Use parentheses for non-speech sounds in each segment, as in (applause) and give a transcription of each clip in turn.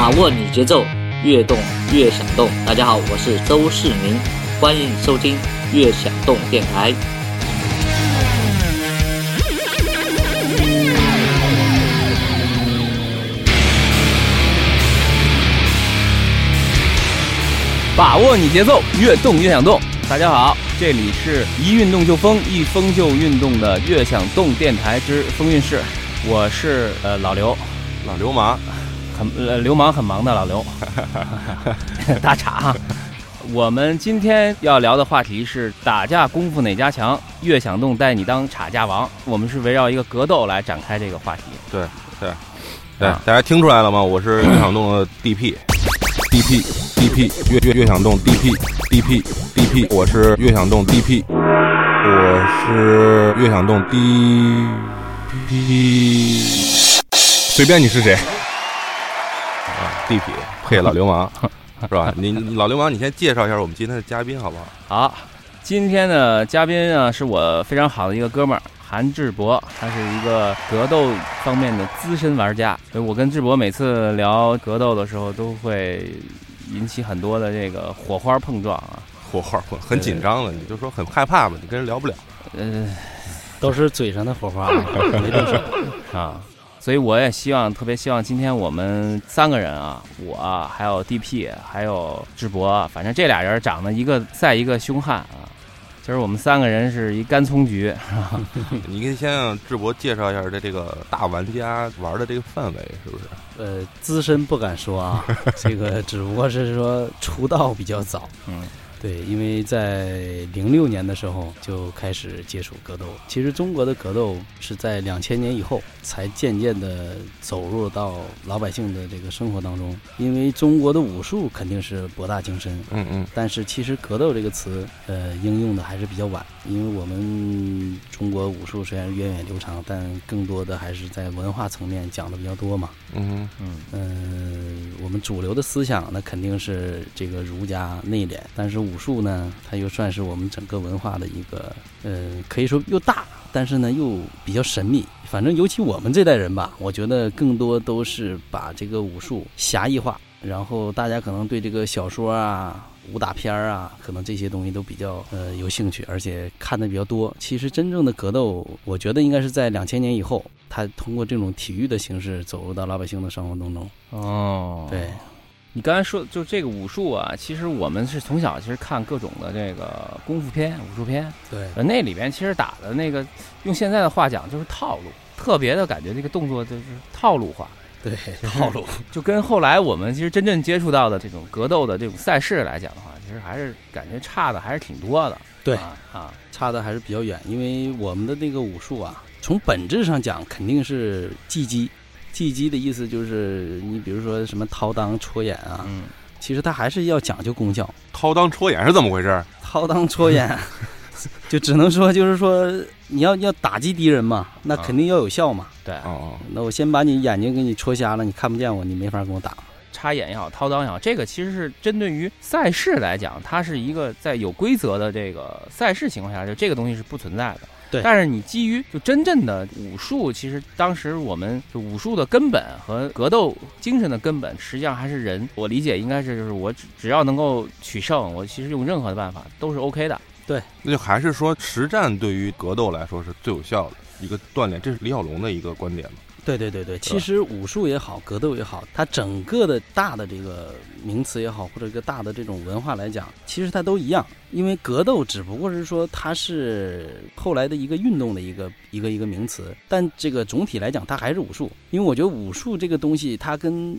把握你节奏，越动越想动。大家好，我是周世明，欢迎收听越想动电台。把握你节奏，越动越想动。大家好，这里是一运动就疯，一疯就运动的越想动电台之风韵事。我是呃老刘，老流氓，很呃流氓很忙的老刘，(laughs) 大茶。我们今天要聊的话题是打架功夫哪家强？越想动带你当插架王。我们是围绕一个格斗来展开这个话题。对对对，大家听出来了吗？我是越想动的 DP，DP DP 越越越想动 DP DP DP，我是越想动 DP，我是越想动 DP，随便你是谁啊，DP 配老 (laughs) 流氓是吧？(laughs) 你你老流氓，你先介绍一下我们今天的嘉宾好不好？好，今天的嘉宾啊是我非常好的一个哥们儿韩志博，他是一个格斗方面的资深玩家。所以我跟志博每次聊格斗的时候，都会引起很多的这个火花碰撞啊。火花很很紧张了，你就说很害怕嘛，你跟人聊不了。呃都是嘴上的火花，没动手。(laughs) 啊，所以我也希望，特别希望今天我们三个人啊，我还有 DP 还有智博，反正这俩人长得一个赛一个凶悍啊。今儿我们三个人是一干葱局，(laughs) 你可以先让智博介绍一下这这个大玩家玩的这个范围是不是？呃，资深不敢说啊，这个只不过是说出道比较早。嗯，对，因为在零六年的时候就开始接触格斗。其实中国的格斗是在两千年以后才渐渐的走入到老百姓的这个生活当中。因为中国的武术肯定是博大精深，嗯嗯，但是其实格斗这个词，呃，应用的还是比较晚，因为我们中国武术虽然源远流长，但更多的还是在文化层面讲的比较多嘛。嗯嗯嗯，我们主流的思想那肯定是这个儒家内敛，但是武术呢，它又算是我们整个文化的一个，呃，可以说又大，但是呢又比较神秘。反正尤其我们这代人吧，我觉得更多都是把这个武术狭义化，然后大家可能对这个小说啊。武打片儿啊，可能这些东西都比较呃有兴趣，而且看的比较多。其实真正的格斗，我觉得应该是在两千年以后，它通过这种体育的形式走入到老百姓的生活当中。哦，对，你刚才说就这个武术啊，其实我们是从小其实看各种的这个功夫片、武术片，对呃，那里边其实打的那个，用现在的话讲就是套路，特别的感觉这个动作就是套路化。对，(laughs) 套路就跟后来我们其实真正接触到的这种格斗的这种赛事来讲的话，其实还是感觉差的还是挺多的。对啊啊，差的还是比较远，因为我们的那个武术啊，从本质上讲肯定是技击。技击的意思就是你比如说什么掏裆、戳眼啊，嗯，其实它还是要讲究功效。掏裆戳眼是怎么回事？掏裆戳眼，(laughs) 就只能说就是说你要要打击敌人嘛，那肯定要有效嘛。对，哦那我先把你眼睛给你戳瞎了，你看不见我，你没法跟我打。插眼也好，掏裆也好，这个其实是针对于赛事来讲，它是一个在有规则的这个赛事情况下，就这个东西是不存在的。对但是你基于就真正的武术，其实当时我们就武术的根本和格斗精神的根本，实际上还是人。我理解应该是就是我只只要能够取胜，我其实用任何的办法都是 OK 的。对那就还是说实战对于格斗来说是最有效的一个锻炼，这是李小龙的一个观点嘛？对对对对，其实武术也好，格斗也好，它整个的大的这个名词也好，或者一个大的这种文化来讲，其实它都一样。因为格斗只不过是说它是后来的一个运动的一个一个一个名词，但这个总体来讲，它还是武术。因为我觉得武术这个东西，它跟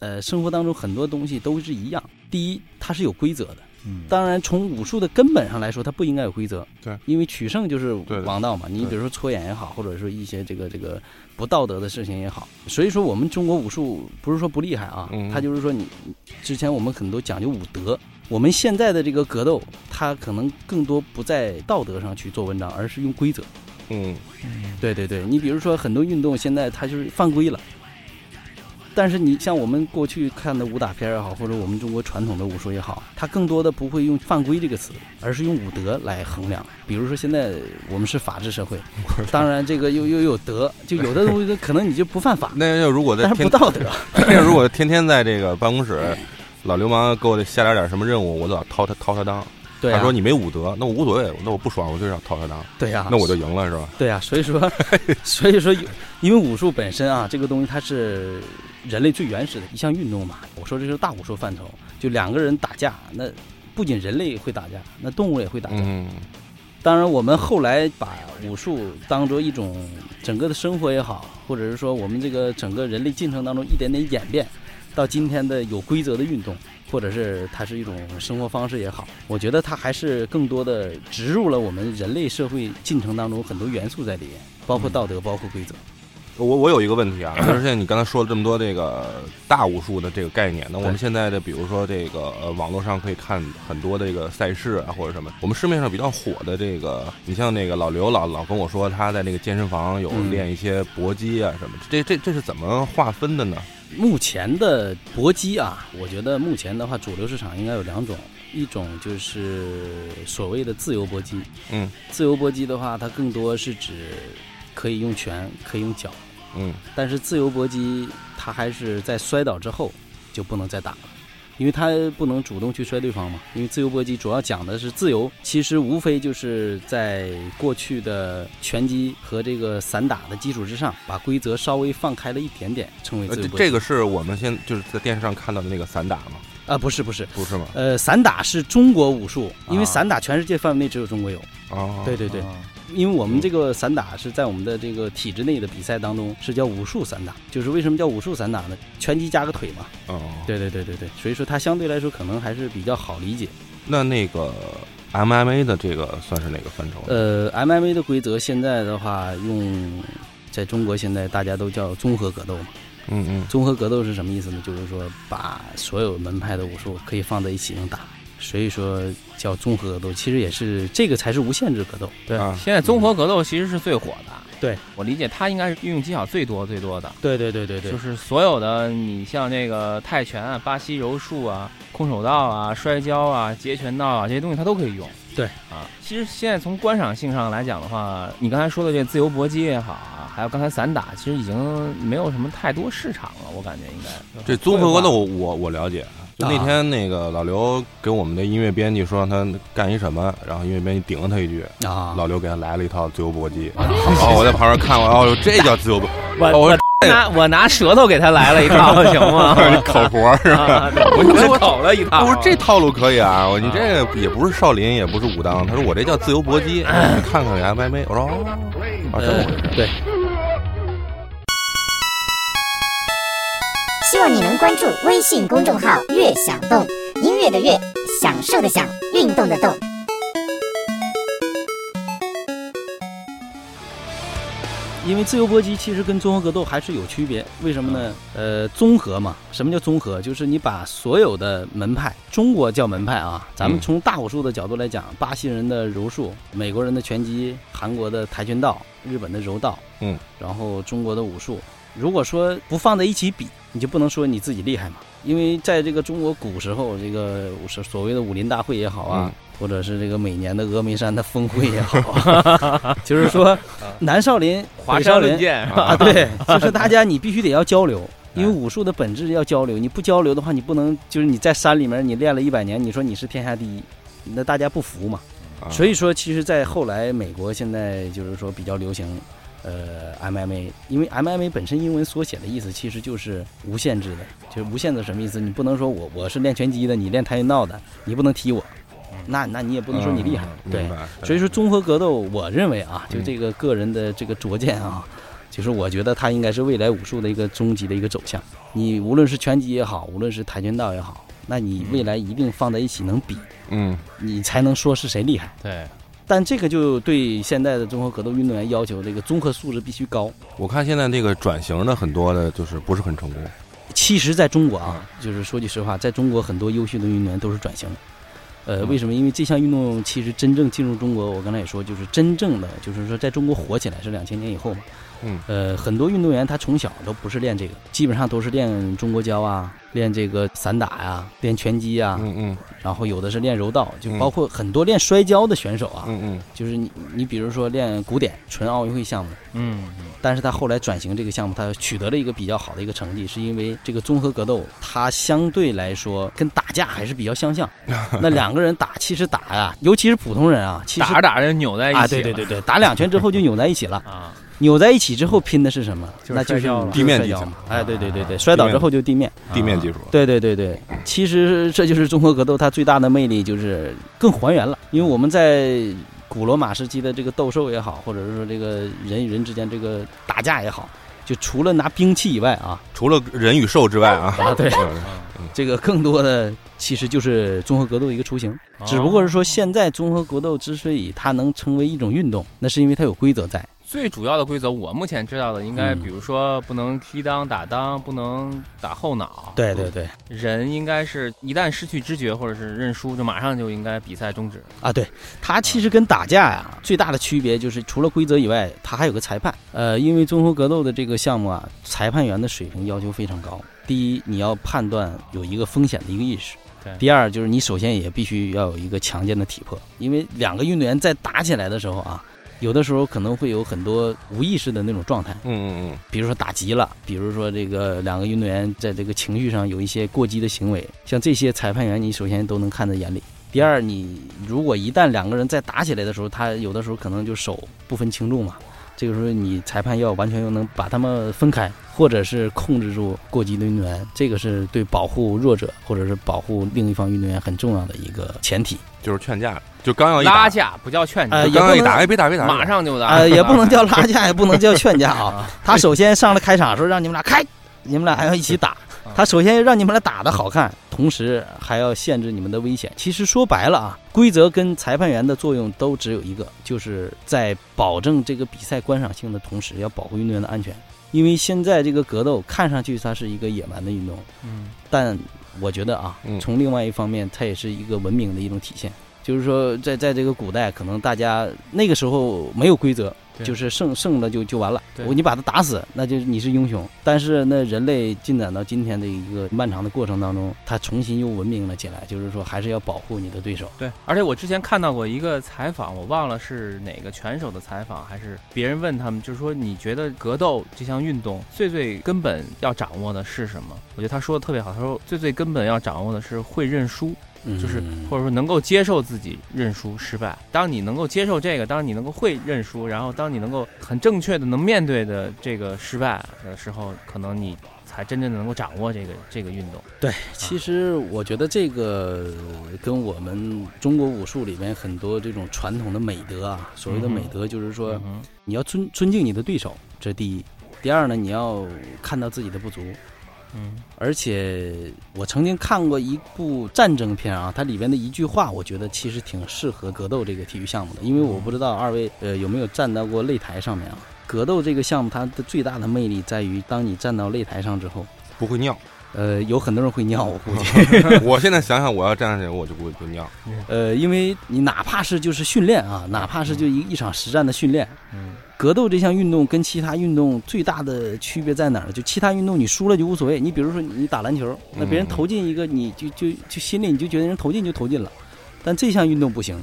呃生活当中很多东西都是一样。第一，它是有规则的。嗯当然，从武术的根本上来说，它不应该有规则。对，因为取胜就是王道嘛。你比如说戳眼也好，或者说一些这个这个不道德的事情也好，所以说我们中国武术不是说不厉害啊，嗯它就是说你之前我们很多讲究武德，我们现在的这个格斗，它可能更多不在道德上去做文章，而是用规则。嗯，对对对，你比如说很多运动现在它就是犯规了，但是你像我们过去看的武打片也好，或者我们中国传统的武术也好，它更多的不会用犯规这个词，而是用武德来衡量。比如说现在我们是法治社会，(laughs) 当然这个又又有德，就有的东西可能你就不犯法，那要如果在天不道德。那如果天天在这个办公室，老流氓给我下点点什么任务，我都要掏他掏他裆。对啊，他说你没武德，那我无所谓，那我不爽，我就要掏他裆，对呀、那我就赢了是吧？对呀、所以说，(laughs) 所以说有，因为武术本身啊，这个东西它是人类最原始的一项运动嘛。我说这是大武术范畴，就两个人打架，那不仅人类会打架，那动物也会打架。嗯，当然，我们后来把武术当做一种整个的生活也好，或者是说我们这个整个人类进程当中一点点演变，到今天的有规则的运动，或者是它是一种生活方式也好，我觉得它还是更多的植入了我们人类社会进程当中很多元素在里面，包括道德，包括规则。我我有一个问题啊，(clears throat) 就是现在你刚才说了这么多这个大武术的这个概念，那我们现在的比如说这个呃网络上可以看很多这个赛事啊或者什么，我们市面上比较火的这个，你像那个老刘老老跟我说他在那个健身房有嗯练一些搏击啊什么，这这这是怎么划分的呢？目前的搏击啊，我觉得目前的话，主流市场应该有两种，一种就是所谓的自由搏击。嗯，自由搏击的话，它更多是指可以用拳，可以用脚，嗯但是自由搏击他还是在摔倒之后就不能再打了。因为他不能主动去摔对方嘛，因为自由搏击主要讲的是自由，其实无非就是在过去的拳击和这个散打的基础之上，把规则稍微放开了一点点，称为自由搏击。这个是我们现就是在电视上看到的那个散打吗？啊，不是不是，不是吗？呃，散打是中国武术，因为啊散打全世界范围内只有中国有。哦，对对对，啊因为我们这个散打是在我们的这个体制内的比赛当中是叫武术散打，就是为什么叫武术散打呢？拳击加个腿嘛。哦，对对对对对，所以说它相对来说可能还是比较好理解。那那个 MMA 的这个算是哪个范畴？呃，MMA 的规则现在的话，用在中国现在大家都叫综合格斗嘛。嗯嗯综合格斗是什么意思呢？就是说把所有门派的武术可以放在一起能打，所以说叫综合格斗。其实也是这个才是无限制格斗。对啊，现在综合格斗其实是最火的。对我理解，它应该是运用技巧最多最多的，对对对对对就是所有的你像这个泰拳啊、巴西柔术啊、空手道啊、摔跤啊、截拳道啊这些东西，它都可以用。对啊，其实现在从观赏性上来讲的话，你刚才说的这自由搏击也好啊，还有刚才散打，其实已经没有什么太多市场了，我感觉应该。这综合格斗我我了解。就那啊天那个老刘给我们的音乐编辑说让他干一什么，然后音乐编辑顶了他一句，啊，老刘给他来了一套自由搏击。哦，我在旁边看我，哦，这叫自由搏，(laughs) 我哦我我拿我拿舌头给他来了一套，(laughs) 行吗？(laughs) 口活是吧？啊，我我口了一套。我说这套路可以啊，我你这个也不是少林，也不是武当，他说我这叫自由搏击，你看看 MMA，我说哦，啊，这么呃回事，对，望你能关注微信公众号“乐享动”，音乐的乐，享受的享，运动的动。因为自由搏击其实跟综合格斗还是有区别，为什么呢？呃，综合嘛，什么叫综合？就是你把所有的门派，中国叫门派啊，咱们嗯从大武术的角度来讲，巴西人的柔术，美国人的拳击，韩国的跆拳道，日本的柔道，嗯，然后中国的武术。如果说不放在一起比，你就不能说你自己厉害嘛。因为在这个中国古时候，这个所所谓的武林大会也好啊，或者是这个每年的峨眉山的峰会也好啊，(laughs) 就是说南少林、华北少林山论剑是吧？啊，对，(laughs) 就是大家你必须得要交流，因为武术的本质要交流，你不交流的话，你不能就是你在山里面你练了一百年，你说你是天下第一，那大家不服嘛。啊所以说，其实，在后来美国现在就是说比较流行，呃，MMA，因为 MMA 本身英文缩写的意思其实就是无限制的，就是无限制什么意思？你不能说我我是练拳击的，你练跆拳道的，你不能踢我，那那你也不能说你厉害，对所以说综合格斗，我认为啊，就嗯。这个个人的这个拙见啊，就是我觉得它应该是未来武术的一个终极的一个走向。你无论是拳击也好，无论是跆拳道也好，那你未来一定放在一起能比，嗯。你才能说是谁厉害。对，但这个就对现在的综合格斗运动员要求，这个综合素质必须高。我看现在这个转型的很多的，就是不是很成功。其实，在中国啊，就是说句实话，在中国很多优秀的运动员都是转型的。呃，嗯为什么？因为这项运动其实真正进入中国，我刚才也说，就是真正的，就是说在中国火起来是两千年以后嘛。嗯，呃，很多运动员他从小都不是练这个，基本上都是练中国跤啊，练这个散打呀、练拳击呀，嗯嗯然后有的是练柔道，就嗯包括很多练摔跤的选手啊，嗯嗯就是你你比如说练古典纯奥运会项目，嗯，但是他后来转型这个项目，他取得了一个比较好的一个成绩，是因为这个综合格斗，它相对来说跟打架还是比较相像。(laughs) 那两个人打，其实打呀、尤其是普通人啊，其实打着打着扭在一起啊，对对对对，打两拳之后就扭在一起了。啊，(laughs) 扭在一起之后拼的是什么？那就是地面技巧摔跤嘛。哎，对对对对，摔倒之后就地面。地面技术，对对对对，其实这就是综合格斗它最大的魅力，就是更还原了。因为我们在古罗马时期的这个斗兽也好，或者是说这个人与人之间这个打架也好，就除了拿兵器以外啊，除了人与兽之外啊，啊对嗯这个更多的其实就是综合格斗一个雏形。只不过是说现在综合格斗之所以它能成为一种运动，那是因为它有规则在。最主要的规则，我目前知道的应该，嗯比如说不能踢裆打裆，不能打后脑。对对对人应该是一旦失去知觉或者是认输，就马上就应该比赛终止。啊，对，它其实跟打架呀最大的区别就是除了规则以外，它还有个裁判。呃，因为综合格斗的这个项目啊，裁判员的水平要求非常高。第一，你要判断有一个风险的一个意识。对第二，就是你首先也必须要有一个强健的体魄，因为两个运动员在打起来的时候啊，有的时候可能会有很多无意识的那种状态，嗯嗯嗯比如说打急了，比如说这个两个运动员在这个情绪上有一些过激的行为，像这些裁判员你首先都能看在眼里。第二，你如果一旦两个人在打起来的时候，他有的时候可能就手不分轻重嘛，这个时候你裁判要完全又能把他们分开，或者是控制住过激的运动员，这个是对保护弱者或者是保护另一方运动员很重要的一个前提。嗯，就是劝架，就刚要一拉，架不叫劝架，呃就刚要一打，也不能哎，别打别打，马上就打。呃、也不能叫拉架，(laughs) 也不能叫劝架啊。啊，他首先上来开场的时候让你们俩开，你们俩还要一起打。他首先让你们俩打的好看，同时还要限制你们的危险。其实说白了啊，规则跟裁判员的作用都只有一个，就是在保证这个比赛观赏性的同时，要保护运动员的安全。因为现在这个格斗看上去它是一个野蛮的运动，嗯，但我觉得啊嗯，从另外一方面，它也是一个文明的一种体现。就是说在，在这个古代，可能大家那个时候没有规则，就是胜胜了就就完了。我你把他打死，那就是你是英雄。但是那人类进展到今天的一个漫长的过程当中，他重新又文明了起来，就是说还是要保护你的对手。对。而且我之前看到过一个采访，我忘了是哪个拳手的采访，还是别人问他们，就是说你觉得格斗这项运动最最根本要掌握的是什么？我觉得他说的特别好，他说最最根本要掌握的是会认输。就是嗯或者说能够接受自己认输失败。当你能够接受这个，当你能够会认输，然后当你能够很正确的能面对的这个失败的时候，可能你才真正的能够掌握这个这个运动。对，其实我觉得这个跟我们中国武术里面很多这种传统的美德啊，所谓的美德就是说嗯你要尊尊敬你的对手，这是第一。第二呢，你要看到自己的不足，嗯而且我曾经看过一部战争片啊，它里边的一句话，我觉得其实挺适合格斗这个体育项目的。因为我不知道二位呃有没有站到过擂台上面啊？格斗这个项目它的最大的魅力在于，当你站到擂台上之后，不会尿。呃，有很多人会尿，我估计，(laughs) (laughs) 我现在想想，我要站上去，我就不会不尿。呃，因为你哪怕是就是训练啊，哪怕是就一一场实战的训练，嗯格斗这项运动跟其他运动最大的区别在哪儿？就其他运动你输了就无所谓，你比如说你打篮球，那别人投进一个，你就就就心里你就觉得人投进就投进了，但这项运动不行，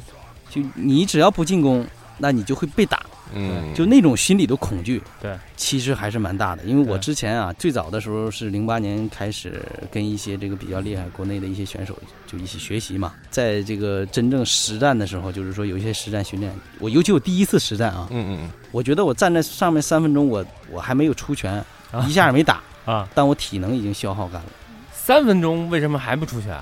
就你只要不进攻，那你就会被打，嗯，就那种心理的恐惧，对，其实还是蛮大的。因为我之前啊，最早的时候是零八年开始跟一些这个比较厉害国内的一些选手就一起学习嘛，在这个真正实战的时候，就是说有一些实战训练，我尤其我第一次实战啊，嗯嗯我觉得我站在上面三分钟，我我还没有出拳，啊。一下也没打，(laughs) 啊，但我体能已经消耗干了。三分钟为什么还不出拳？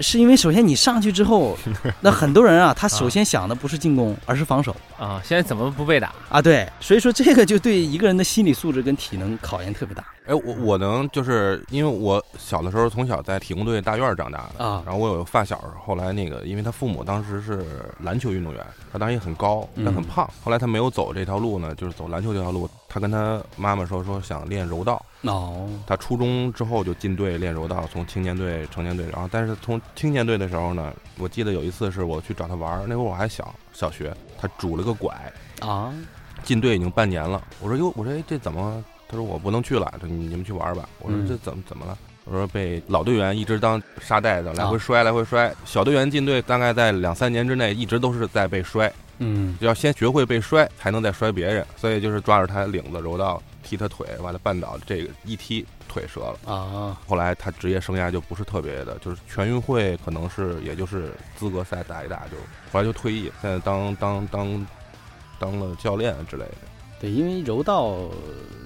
是因为首先你上去之后，(laughs) 那很多人啊，他首先想的不是进攻，而是防守啊，现在怎么不被打？啊。对，所以说这个就对一个人的心理素质跟体能考验特别大哎，我我能就是因为我小的时候从小在体工队大院长大的啊然后我有个发小，后来那个因为他父母当时是篮球运动员，他当时也很高，但很嗯胖。后来他没有走这条路呢，就是走篮球这条路。他跟他妈妈说说想练柔道。哦，他初中之后就进队练柔道，从青年队、成年队，然后但是从青年队的时候呢，我记得有一次是我去找他玩，那会儿我还小，小学，他拄了个拐，啊，进队已经半年了。我说哟，我说哎这怎么？他说我不能去了，你你们去玩儿吧。我说嗯这怎么怎么了？我说被老队员一直当沙袋子，来回摔，来回摔。小队员进队大概在两三年之内，一直都是在被摔，嗯，要先学会被摔，才能再摔别人。所以就是抓着他领子柔道踢他腿，完了绊倒，这个一踢腿折了。啊，后来他职业生涯就不是特别的，就是全运会可能是也就是资格赛打一打就，后来就退役，现在当当当当了教练之类的。对，因为柔道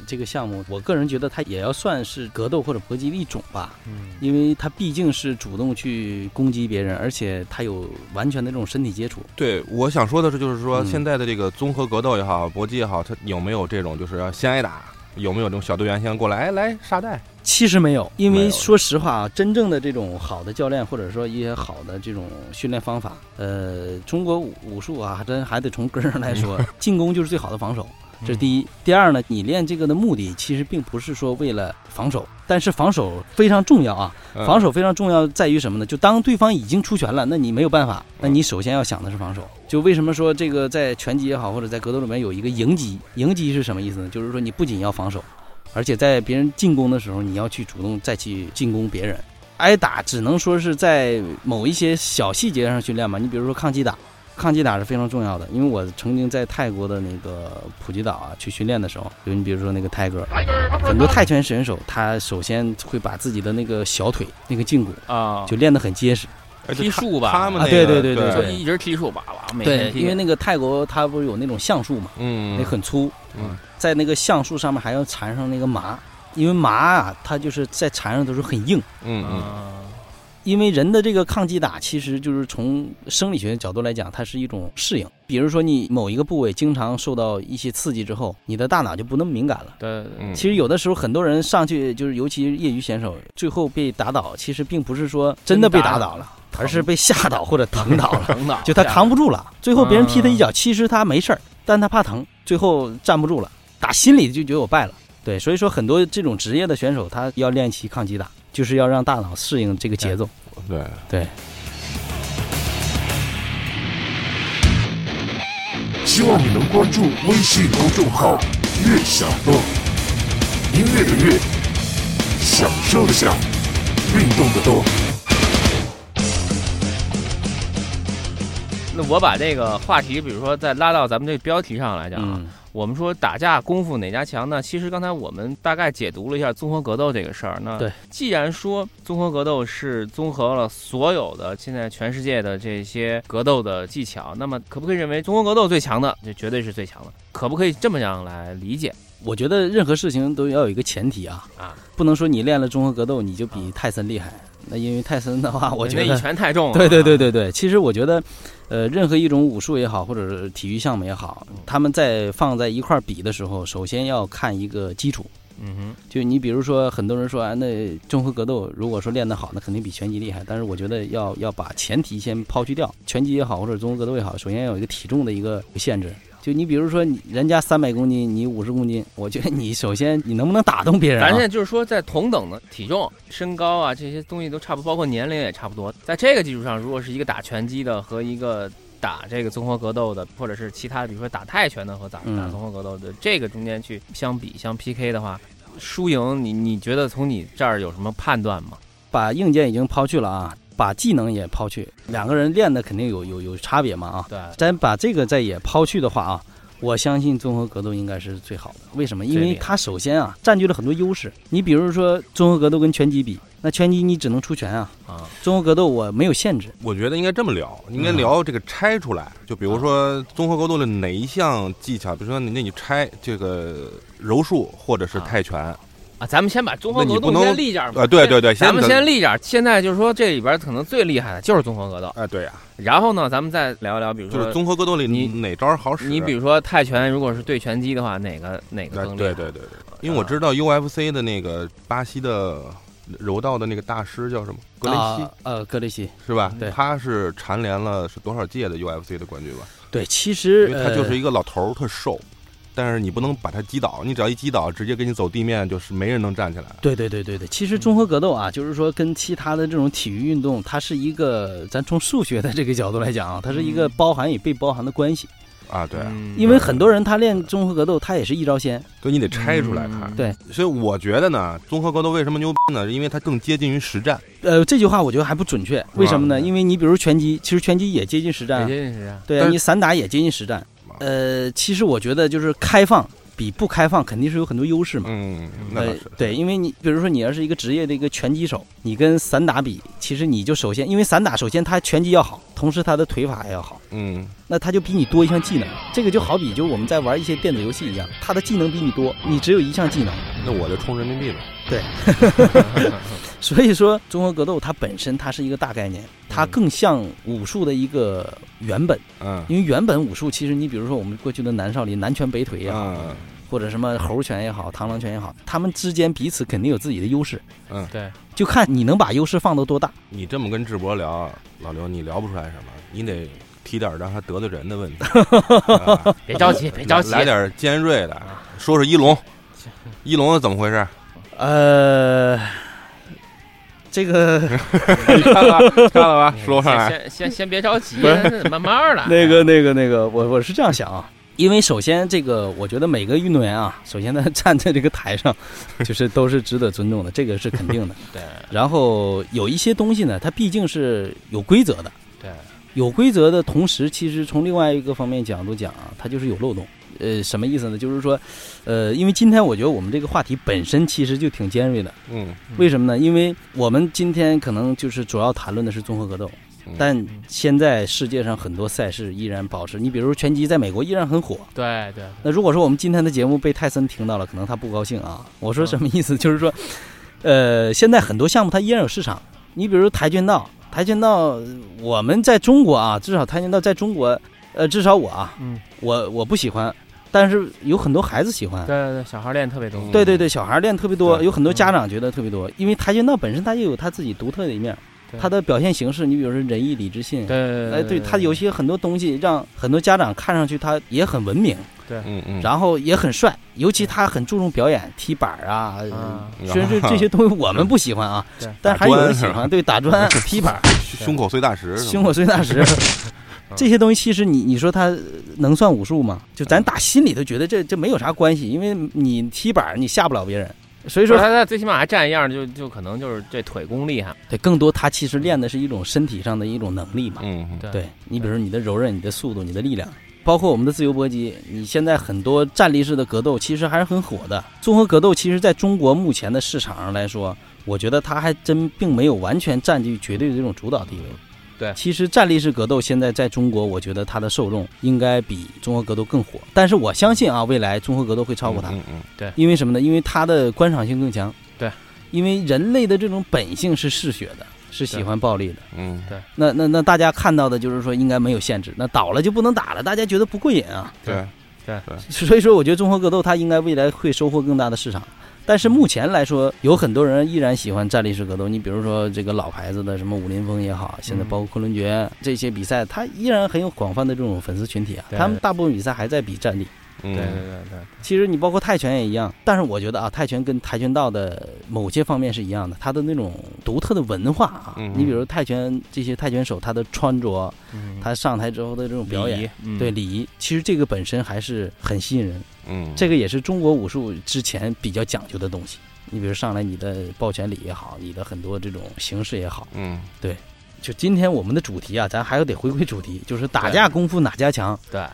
这个项目，我个人觉得它也要算是格斗或者搏击的一种吧，嗯，因为它毕竟是主动去攻击别人，而且它有完全的这种身体接触。对，我想说的是，就是说嗯现在的这个综合格斗也好，搏击也好，它有没有这种就是要先挨打？有没有这种小队员先过来，哎，来沙袋？其实没有，因为说实话啊，真正的这种好的教练或者说一些好的这种训练方法，呃，中国武武术啊，还真还得从根上来说，(laughs) 进攻就是最好的防守，这是第一。第二呢，你练这个的目的其实并不是说为了防守，但是防守非常重要啊。嗯防守非常重要在于什么呢？就当对方已经出拳了，那你没有办法，那你首先要想的是防守。就为什么说这个在拳击也好，或者在格斗里面有一个迎击？迎击是什么意思呢？就是说你不仅要防守，而且在别人进攻的时候，你要去主动再去进攻别人。挨打只能说是在某一些小细节上训练嘛。你比如说抗击打，抗击打是非常重要的。因为我曾经在泰国的那个普吉岛啊去训练的时候，就你比如说那个泰戈尔，很多泰拳选手他首先会把自己的那个小腿那个胫骨啊，就练得很结实。哎踢树吧。他们那个啊对对对对对。就一直踢树吧吧，每对因为那个泰国它不是有那种橡树嘛，嗯，那很粗，嗯。在那个橡树上面还要缠上那个麻，因为麻啊，它就是在缠上的时候很硬。嗯嗯。啊，因为人的这个抗击打，其实就是从生理学角度来讲，它是一种适应。比如说你某一个部位经常受到一些刺激之后，你的大脑就不那么敏感了。对，嗯，其实有的时候很多人上去就是，尤其业余选手，最后被打倒，其实并不是说真的被打倒了，而是被吓倒或者疼倒了。(laughs) 疼倒，就他扛不住了，最后别人踢他一脚，其实他没事儿，但他怕疼，最后站不住了，打心里就觉得我败了。对，所以说很多这种职业的选手，他要练习抗击打，就是要让大脑适应这个节奏。对，对，希望你能关注微信公众号“乐享动”，音乐的乐，享受的享，运动的动。那我把这个话题，比如说再拉到咱们这标题上来讲啊，嗯我们说打架功夫哪家强呢？其实刚才我们大概解读了一下综合格斗这个事儿。那对，既然说综合格斗是综合了所有的现在全世界的这些格斗的技巧，那么可不可以认为综合格斗最强的，这绝对是最强的？可不可以这么样来理解我觉得任何事情都要有一个前提啊，啊？不能说你练了综合格斗你就比泰森厉害。那因为泰森的话，我觉得一得拳太重了。对对对对对，其实我觉得，呃，任何一种武术也好，或者是体育项目也好，他们在放在一块儿比的时候，首先要看一个基础。嗯哼，就你比如说，很多人说啊，那综合格斗如果说练得好，那肯定比拳击厉害。但是我觉得要要把前提先抛去掉，拳击也好，或者综合格斗也好，首先要有一个体重的一个限制。就你比如说，你人家三百公斤，你五十公斤，我觉得你首先你能不能打动别人、啊？咱现在就是说，在同等的体重、身高啊这些东西都差不多，包括年龄也差不多。在这个基础上，如果是一个打拳击的和一个打这个综合格斗的，或者是其他的，比如说打泰拳的和打嗯打综合格斗的，这个中间去相比、相 PK 的话，输赢你你觉得从你这儿有什么判断吗？把硬件已经抛去了啊，把技能也抛去，两个人练的肯定有有有差别嘛啊。对，咱把这个再也抛去的话啊，我相信综合格斗应该是最好的。为什么？因为它首先啊占据了很多优势。你比如说综合格斗跟拳击比，那拳击你只能出拳啊，啊，综合格斗我没有限制。我觉得应该这么聊，应该聊这个拆出来。就比如说综合格斗的哪一项技巧，比如说你那你拆这个柔术或者是泰拳啊，咱们先把综合格斗先立一下吧。啊，对对对，咱们先先立一下。现在就是说，这里边可能最厉害的就是综合格斗。啊，对呀，然后呢，咱们再聊一聊，比如说就是综合格斗里你哪招好使？你比如说泰拳，如果是对拳击的话，哪个哪个啊更厉害？对对对对，因为我知道 UFC 的那个巴西的柔道的那个大师叫什么格雷西啊、呃，格雷西。是吧？对他是蝉联了是多少届的 UFC 的冠军吧？对，其实因为他就是呃一个老头儿，特瘦。但是你不能把它击倒，你只要一击倒，直接给你走地面，就是没人能站起来。对对对对对，其实综合格斗啊，就是说跟其他的这种体育运动，它是一个，咱从数学的这个角度来讲啊，它是一个包含与被包含的关系。啊，对，嗯因为很多人他练综合格斗，他也是一招鲜。所以你得拆出来看。嗯对，所以我觉得呢，综合格斗为什么牛逼呢？因为它更接近于实战。呃，这句话我觉得还不准确，为什么呢？嗯因为你比如拳击，其实拳击也接近实战啊，接近实战，对啊，但你散打也接近实战。呃，其实我觉得就是开放比不开放肯定是有很多优势嘛。嗯，那倒呃是。，对，因为你比如说你要是一个职业的一个拳击手，你跟散打比，其实你就首先因为散打首先他拳击要好，同时他的腿法还要好，嗯，那他就比你多一项技能。这个就好比就我们在玩一些电子游戏一样，他的技能比你多，你只有一项技能。那我就充人民币了。(laughs) 所以说，综合格斗它本身它是一个大概念，它更像武术的一个原本。嗯因为原本武术其实你比如说我们过去的南少林南拳北腿也好，嗯或者什么猴拳也好，螳螂拳也好，他们之间彼此肯定有自己的优势，嗯，对，就看你能把优势放到多大。你这么跟智博聊，老刘你聊不出来什么，你得提点让他得罪人的问题。啊 (laughs) 别着急，别着急，来点尖锐的，说说一龙，一龙是怎么回事？呃，这个你看了看了吧？说上来，先先先别着急，慢慢来。那个那个那个，我我是这样想啊。因为首先，这个我觉得每个运动员啊，首先他 (laughs) 站在这个台上，就是都是值得尊重的，这个是肯定的。对然后有一些东西呢，它毕竟是有规则的，对，有规则的同时，其实从另外一个方面角度讲啊，它就是有漏洞。呃，什么意思呢？就是说，呃，因为今天我觉得我们这个话题本身其实就挺尖锐的，嗯为什么呢？因为我们今天可能就是主要谈论的是综合格斗，嗯但现在世界上很多赛事依然保持，你比如拳击在美国依然很火。对对，那如果说我们今天的节目被泰森听到了，可能他不高兴啊。我说什么意思？就是说，呃，现在很多项目它依然有市场。你比如跆拳道，跆拳道我们在中国啊，至少跆拳道在中国，呃，至少我啊，嗯，我我不喜欢，但是有很多孩子喜欢。对对对，小孩练特别多。对对对，小孩练特别多，有很多家长觉得特别多，因为跆拳道本身它就有它自己独特的一面，对。它的表现形式，你比如说仁义礼智信，对哎，对，它有些很多东西让很多家长看上去他也很文明，对。嗯嗯，然后也很帅，尤其他很注重表演，踢板啊，虽然这这些东西我们不喜欢啊对，但还有人喜欢，对，打砖、(laughs) 踢板、胸口碎大石，胸口碎大石，这些东西其实你你说它能算武术吗？就咱打心里头觉得这这没有啥关系，因为你踢板儿你吓不了别人，所以说他他最起码还站一样，就就可能就是这腿功厉害。对更多他其实练的是一种身体上的一种能力嘛。嗯，嗯对对你比如说你的柔韧、你的速度、你的力量，包括我们的自由搏击，你现在很多站立式的格斗其实还是很火的。综合格斗其实在中国目前的市场上来说，我觉得它还真并没有完全占据绝对的这种主导地位。对其实站立式格斗现在在中国，我觉得它的受众应该比综合格斗更火。但是我相信啊，未来综合格斗会超过它，嗯嗯对因为什么呢？因为它的观赏性更强。对，因为人类的这种本性是嗜血的，是喜欢暴力的。嗯对那那那大家看到的就是说应该没有限制，那倒了就不能打了，大家觉得不过瘾啊。对对，所以说，我觉得综合格斗它应该未来会收获更大的市场。但是目前来说，有很多人依然喜欢站立式格斗。你比如说这个老牌子的什么武林风也好，现在包括昆仑决这些比赛，它依然很有广泛的这种粉丝群体啊。他们大部分比赛还在比站立。嗯。对对对对，其实你包括泰拳也一样，但是我觉得啊，泰拳跟跆拳道的某些方面是一样的，它的那种独特的文化啊，嗯。你比如泰拳这些泰拳手，他的穿着，嗯。他上台之后的这种表演，礼仪，嗯。对礼仪，其实这个本身还是很吸引人。嗯，这个也是中国武术之前比较讲究的东西。你比如上来你的抱拳礼也好，你的很多这种形式也好，嗯。对就今天我们的主题啊，咱还要得回归主题，就是打架功夫哪家强。对，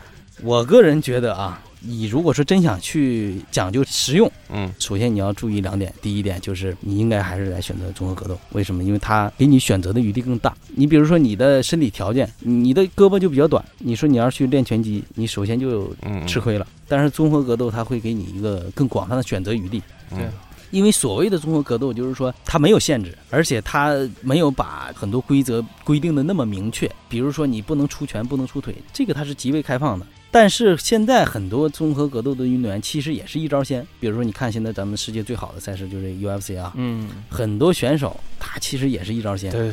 我个人觉得啊，你如果说真想去讲究实用，嗯首先你要注意两点，第一点就是你应该还是来选择综合格斗，为什么？因为它给你选择的余地更大。你比如说你的身体条件，你的胳膊就比较短，你说你要去练拳击，你首先就嗯，吃亏了。但是综合格斗它会给你一个更广泛的选择余地。嗯对因为所谓的综合格斗，就是说它没有限制，而且它没有把很多规则规定的那么明确。比如说你不能出拳，不能出腿，这个它是极为开放的。但是现在很多综合格斗的运动员其实也是一招鲜。比如说你看现在咱们世界最好的赛事就是 UFC 啊，嗯，很多选手他其实也是一招鲜。对，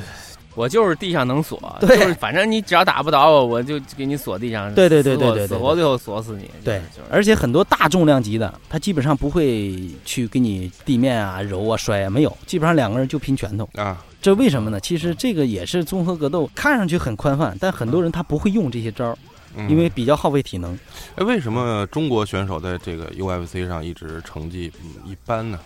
我就是地上能锁，对就是反正你只要打不倒我，我就给你锁地上，对对对对对对死活最后锁死你。对，而且很多大重量级的，他基本上不会去给你地面啊揉啊摔啊，没有，基本上两个人就拼拳头。啊，这为什么呢？其实这个也是综合格斗，看上去很宽泛，但很多人他不会用这些招因为比较耗费体能。哎，为什么中国选手在这个 UFC 上一直成绩嗯一般呢？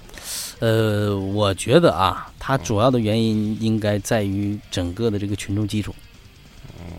呃，我觉得啊，它主要的原因应该在于整个的这个群众基础，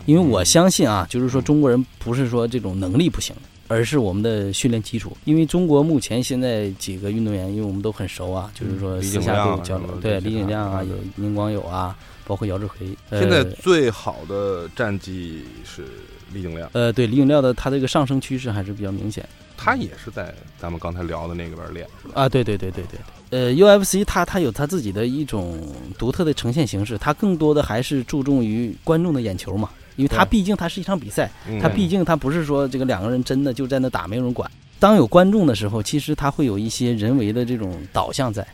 因为我相信啊，就是说中国人不是说这种能力不行，而是我们的训练基础。因为中国目前现在几个运动员，因为我们都很熟啊，就是说私下都有交流，对李景亮啊，啊有宁光友啊，包括姚志奎。呃现在最好的战绩是李景亮，呃，对李景亮的他这个上升趋势还是比较明显他也是在咱们刚才聊的那个边练，是吧？啊。对对对对对。呃，UFC 它它有它自己的一种独特的呈现形式，它更多的还是注重于观众的眼球嘛，因为它毕竟它是一场比赛，嗯它毕竟它不是说这个两个人真的就在那打没有人管。当有观众的时候，其实它会有一些人为的这种导向在。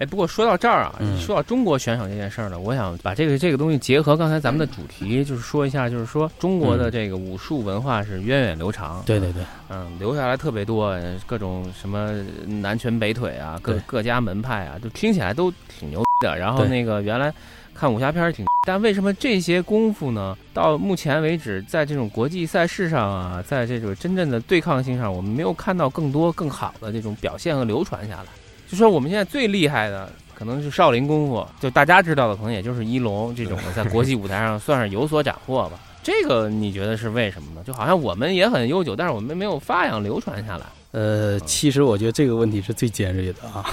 哎，不过说到这儿啊，嗯说到中国选手这件事儿呢，我想把这个这个东西结合刚才咱们的主题，就是说一下，就是说中国的这个武术文化是源远流长，对对对，嗯，留下来特别多，呃各种什么南拳北腿啊，各各家门派啊，就听起来都挺牛的。然后那个原来看武侠片儿挺，但为什么这些功夫呢？到目前为止，在这种国际赛事上啊，在这种真正的对抗性上，我们没有看到更多更好的这种表现和流传下来。就说我们现在最厉害的。可能是少林功夫，就大家知道的，可能也就是一龙这种的，在国际舞台上算是有所斩获吧。这个你觉得是为什么呢？就好像我们也很悠久，但是我们没有发扬流传下来。呃，其实我觉得这个问题是最尖锐的啊，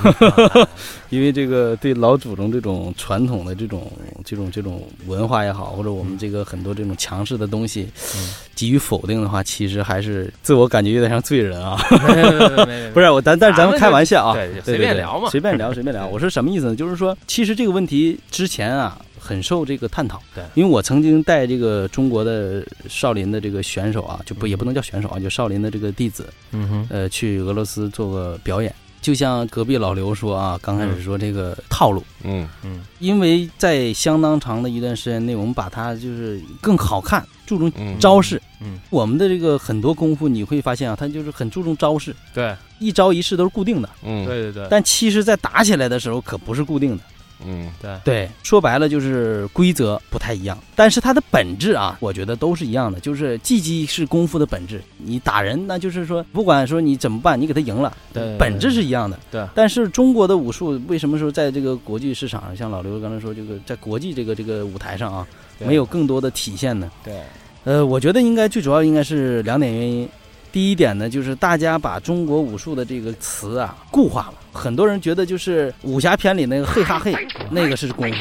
(laughs) 因为这个对老祖宗这种传统的这种这种这种文化也好，或者我们这个很多这种强势的东西嗯给予否定的话，其实还是自我感觉有点像罪人啊。(laughs) 不是我，但但是咱们开玩笑啊，对，随便聊嘛。随便聊，(laughs) 随便聊。我说什么意思呢？就是说，其实这个问题之前啊，很受这个探讨。对。因为我曾经带这个中国的少林的这个选手啊，就不也不能叫选手啊，就少林的这个弟子，嗯哼，呃，去俄罗斯做个表演。就像隔壁老刘说啊，刚开始说这个套路，嗯。嗯。因为在相当长的一段时间内，我们把它就是更好看，注重嗯，招式。嗯，我们的这个很多功夫，你会发现啊，它就是很注重招式，对。一招一式都是固定的。嗯。对对对。但其实，在打起来的时候可不是固定的。嗯对，对，说白了就是规则不太一样，但是它的本质啊，我觉得都是一样的，就是技击是功夫的本质。你打人，那就是说，不管说你怎么办，你给他赢了，对本质是一样的。对但是中国的武术为什么说在这个国际市场上，像老刘刚才说，这个在国际这个这个舞台上啊，没有更多的体现呢？对呃，我觉得应该最主要应该是两点原因。第一点呢，就是大家把中国武术的这个词啊固化了，很多人觉得就是武侠片里那个嘿哈嘿，(laughs) 那个是功夫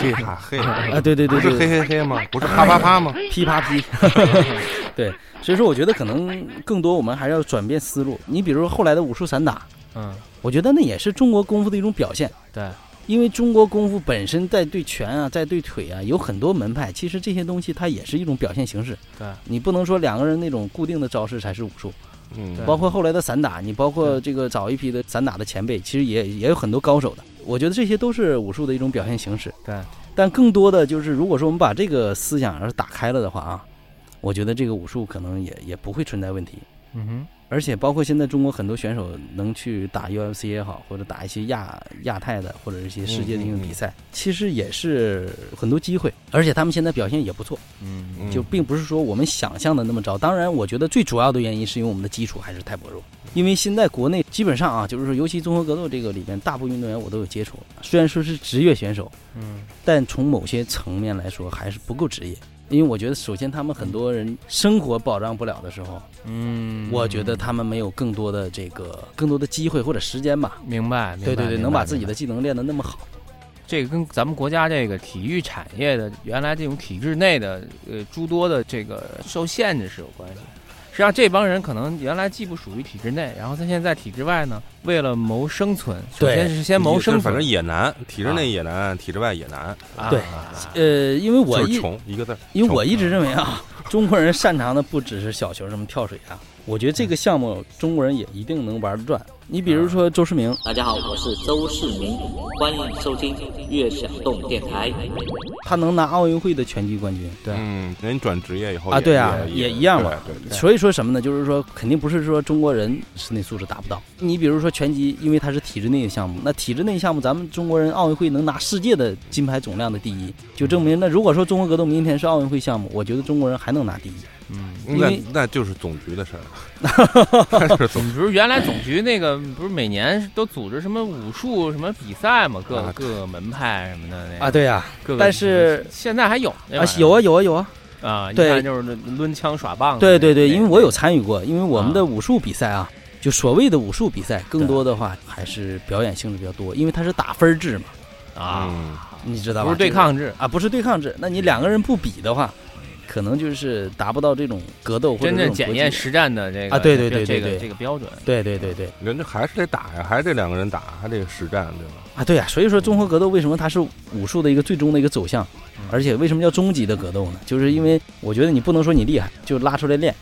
嘿哈嘿，啊，对对不是对对，嘿嘿嘿吗？不是啪啪啪吗？(laughs) 噼啪噼，(laughs) 对，所以说我觉得可能更多我们还是要转变思路。你比如说后来的武术散打，嗯我觉得那也是中国功夫的一种表现。对因为中国功夫本身在对拳啊，在对腿啊，有很多门派。其实这些东西它也是一种表现形式。对你不能说两个人那种固定的招式才是武术。嗯对包括后来的散打，你包括这个早一批的散打的前辈，其实也也有很多高手的。我觉得这些都是武术的一种表现形式。对，但更多的就是，如果说我们把这个思想要是打开了的话啊，我觉得这个武术可能也也不会存在问题。嗯哼而且包括现在中国很多选手能去打 UFC 也好，或者打一些亚亚太的或者一些世界的这种比赛，其实也是很多机会。而且他们现在表现也不错，嗯嗯就并不是说我们想象的那么糟。当然，我觉得最主要的原因是因为我们的基础还是太薄弱。因为现在国内基本上啊，就是说，尤其综合格斗这个里边，大部分运动员我都有接触。虽然说是职业选手，嗯但从某些层面来说还是不够职业。因为我觉得，首先他们很多人生活保障不了的时候，嗯，我觉得他们没有更多的这个更多的机会或者时间吧。明白，明白对对对，能把自己的技能练得那么好。这个跟咱们国家这个体育产业的原来这种体制内的呃诸多的这个受限制是有关系的。实际上，这帮人可能原来既不属于体制内，然后他现在在体制外呢，为了谋生存，首先是先谋生存，反正也难，体制内也难，体制外也难，啊对呃，因为我就是一穷一个字。因为我一直认为啊，(laughs) 中国人擅长的不只是小球，什么跳水啊，我觉得这个项目中国人也一定能玩得转。你比如说周世明，大家好，我是周世明，欢迎收听悦享动电台。他能拿奥运会的拳击冠军，对嗯，人转职业以后啊，对啊，也也一样嘛。对对对所以说什么呢？就是说，肯定不是说中国人身体素质达不到。你比如说拳击，因为它是体制内的项目，那体制内项目，咱们中国人奥运会能拿世界的金牌总量的第一，就证明那如果说中国格斗明天是奥运会项目，我觉得中国人还能拿第一。嗯，那那就是总局的事儿了，(laughs) 那就是总你不是原来总局那个不是每年都组织什么武术什么比赛嘛？各啊各个门派什么的那个。啊，，对呀、各个但是现在还有啊有啊有啊有啊，啊，一对。看就是那抡枪耍棒对对对，因为我有参与过，因为我们啊。的武术比赛啊，就所谓的武术比赛，更多的话还是表演性质比较多，因为它是打分制嘛，啊，嗯。你知道吧？不是对抗制，啊，不是对抗制，那你两个人不比的话，可能就是达不到这种格斗或者真正检验实战的这个啊对对对这个对对这个标准。对对对对人家还是得打呀，还是得两个人打，还得实战，对吧？啊，对呀、所以说综合格斗为什么它是武术的一个最终的一个走向，嗯而且为什么叫终极的格斗呢？就是因为我觉得你不能说你厉害就拉出来练，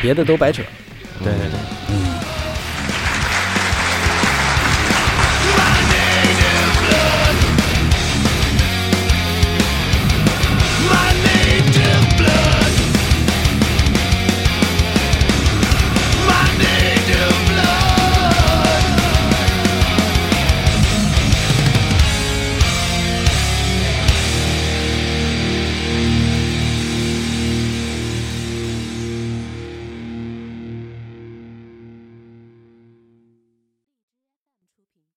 别的都白扯。对对对。